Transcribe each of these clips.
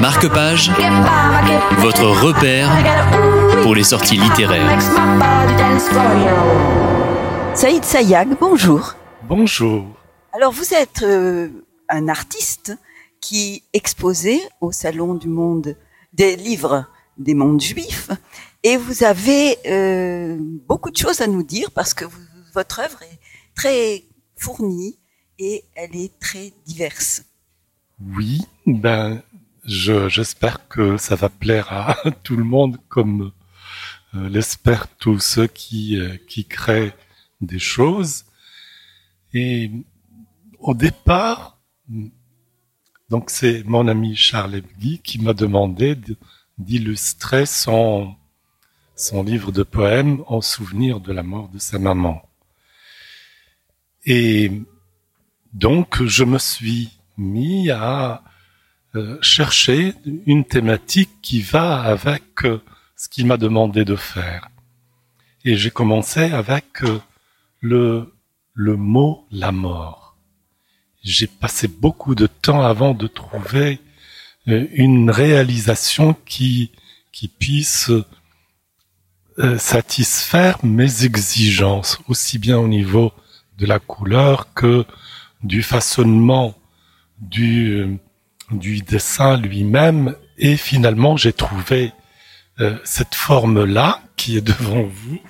Marque-page, votre repère pour les sorties littéraires. Saïd Sayag, bonjour. Bonjour. Alors vous êtes euh, un artiste qui exposait au Salon du Monde des livres des mondes juifs et vous avez euh, beaucoup de choses à nous dire parce que vous- votre œuvre est très fournie et elle est très diverse. Oui, ben, je, j'espère que ça va plaire à tout le monde comme euh, l'espèrent tous ceux qui, euh, qui créent des choses. Et au départ, donc c'est mon ami Charles Ebgui qui m'a demandé de- d'illustrer son, son livre de poèmes en souvenir de la mort de sa maman. Et donc, je me suis mis à euh, chercher une thématique qui va avec euh, ce qu'il m'a demandé de faire. Et j'ai commencé avec euh, le, le mot la mort. J'ai passé beaucoup de temps avant de trouver une réalisation qui, qui puisse satisfaire mes exigences, aussi bien au niveau de la couleur que du façonnement du, du dessin lui-même. Et finalement, j'ai trouvé euh, cette forme-là qui est devant vous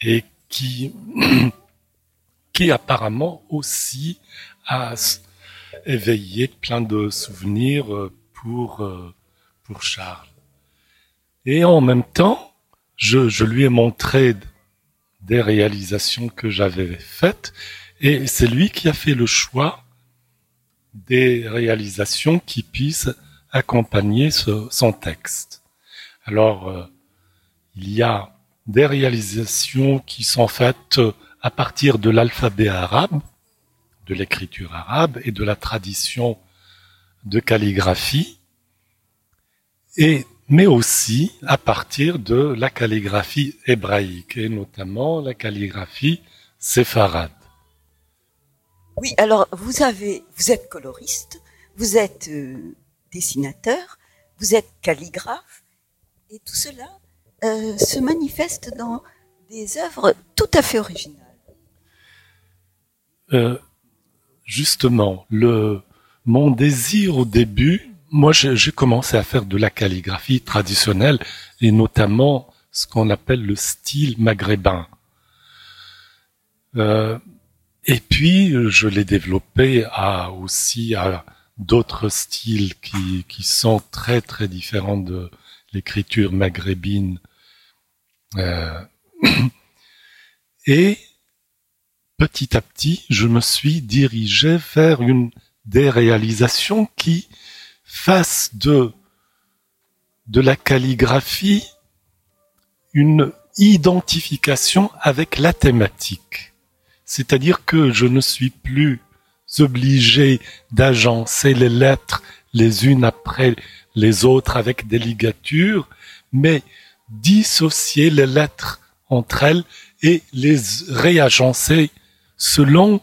et qui, qui apparemment aussi a éveillé plein de souvenirs euh, pour, euh, pour Charles. Et en même temps, je, je lui ai montré des réalisations que j'avais faites et c'est lui qui a fait le choix des réalisations qui puissent accompagner son texte. Alors, euh, il y a des réalisations qui sont faites euh, à partir de l'alphabet arabe, de l'écriture arabe et de la tradition de calligraphie, et, mais aussi à partir de la calligraphie hébraïque, et notamment la calligraphie séfarade. Oui, alors vous êtes coloriste, vous êtes euh, dessinateur, vous êtes calligraphe, et tout cela euh, se manifeste dans des œuvres tout à fait originales. Euh, justement, mon désir au début, moi j'ai commencé à faire de la calligraphie traditionnelle et notamment ce qu'on appelle le style maghrébin. Et puis je l'ai développé à aussi à d'autres styles qui, qui sont très très différents de l'écriture maghrébine. Euh, et petit à petit, je me suis dirigé vers une des réalisations qui fassent de de la calligraphie une identification avec la thématique. C'est-à-dire que je ne suis plus obligé d'agencer les lettres les unes après les autres avec des ligatures, mais dissocier les lettres entre elles et les réagencer selon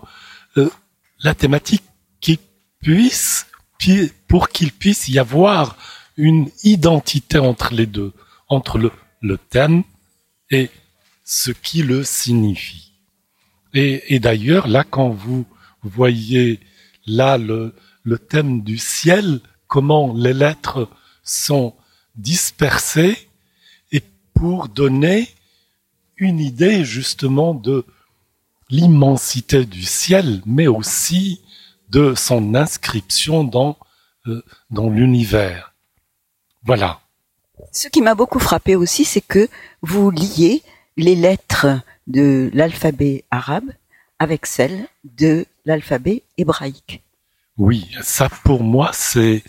euh, la thématique qui puisse, pour qu'il puisse y avoir une identité entre les deux, entre le thème et ce qui le signifie. Et, et d'ailleurs, là, quand vous voyez là le, le thème du ciel, comment les lettres sont dispersées, et pour donner une idée justement de l'immensité du ciel, mais aussi de son inscription dans, euh, dans l'univers. Voilà. Ce qui m'a beaucoup frappé aussi, c'est que vous liez les lettres de l'alphabet arabe avec celles de l'alphabet hébraïque. Oui, ça pour moi c'est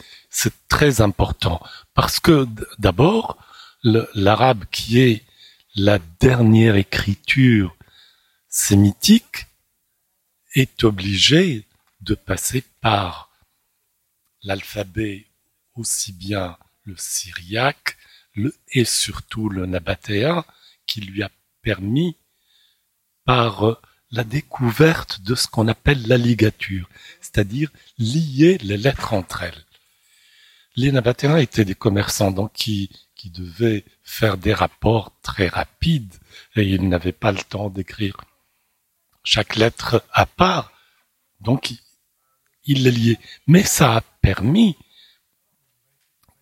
très important parce que d'abord l'arabe qui est la dernière écriture sémitique est obligé de passer par l'alphabet aussi bien le syriaque et surtout le nabatéen qui lui a permis par euh, la découverte de ce qu'on appelle la ligature, c'est-à-dire lier les lettres entre elles. les Nabatéens étaient des commerçants, donc qui, devaient faire des rapports très rapides, et ils n'avaient pas le temps d'écrire chaque lettre à part. Donc, il les liait. Mais ça a permis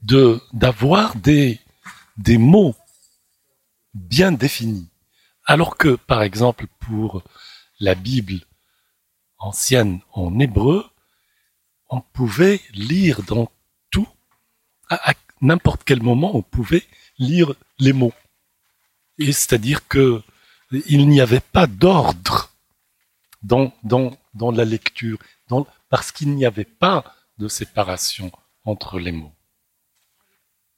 de, d'avoir des, des mots bien définis. Alors que, par exemple, pour la Bible ancienne en hébreu, on pouvait lire dans tout, à, n'importe quel moment, on pouvait lire les mots. Et c'est-à-dire que il n'y avait pas d'ordre dans, la lecture, parce qu'il n'y avait pas de séparation entre les mots.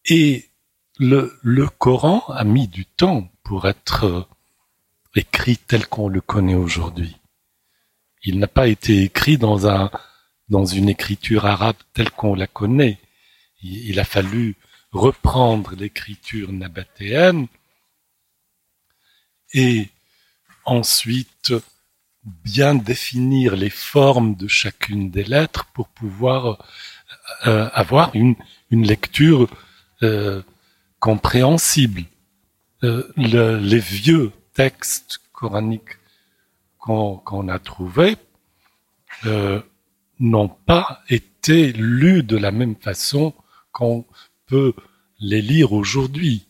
Et le Coran a mis du temps pour être écrit tel qu'on le connaît aujourd'hui. Il n'a pas été écrit dans un, dans une écriture arabe telle qu'on la connaît. Il, a fallu reprendre l'écriture nabatéenne et ensuite bien définir les formes de chacune des lettres pour pouvoir euh, avoir une, une lecture euh, compréhensible. Euh, le, les vieux textes coraniques qu'on a trouvés euh, n'ont pas été lus de la même façon qu'on peut les lire aujourd'hui.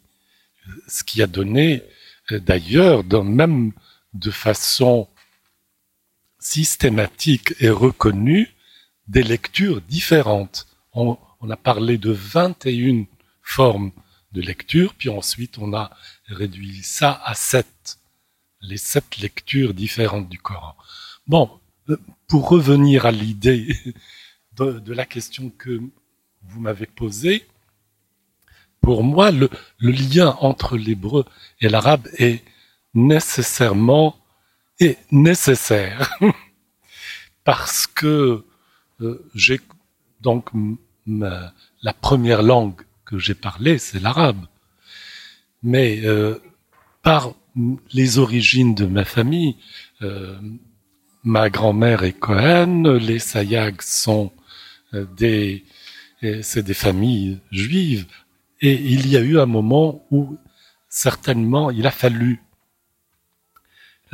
Ce qui a donné, euh, d'ailleurs, même de façon systématique et reconnue, des lectures différentes. On, on a parlé de 21 formes de lecture, puis ensuite on a réduit ça à sept, les sept lectures différentes du Coran. Bon, euh, pour revenir à l'idée de, la question que vous m'avez posée, pour moi, le, lien entre l'hébreu et l'arabe est nécessairement et nécessaire parce que euh, j'ai donc la première langue que j'ai parlé, c'est l'arabe. Mais euh, par les origines de ma famille, euh, ma grand-mère est Cohen, les Sayags sont euh, des, c'est des familles juives, et il y a eu un moment où certainement il a fallu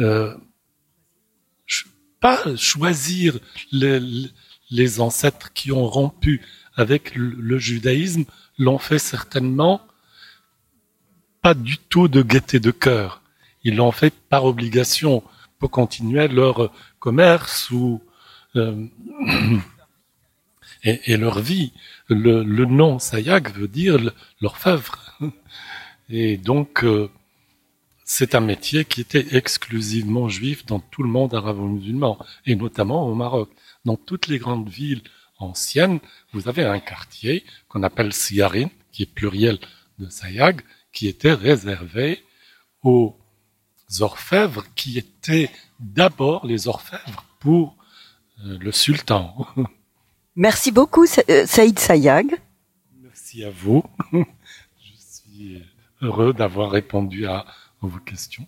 euh, pas choisir les, les, ancêtres qui ont rompu avec le judaïsme, l'ont fait certainement pas du tout de gaieté de cœur. Ils l'ont fait par obligation pour continuer leur commerce ou euh, et, leur vie. Le, nom Sayak veut dire l'orfèvre. Et donc, euh, c'est un métier qui était exclusivement juif dans tout le monde arabo-musulman, et notamment au Maroc. Dans toutes les grandes villes anciennes, vous avez un quartier qu'on appelle Siarin, qui est pluriel de Sayag, qui était réservé aux orfèvres qui étaient d'abord les orfèvres pour euh, le sultan. Merci beaucoup, euh, Saïd Sayag. Merci à vous. Je suis heureux d'avoir répondu à vos questions.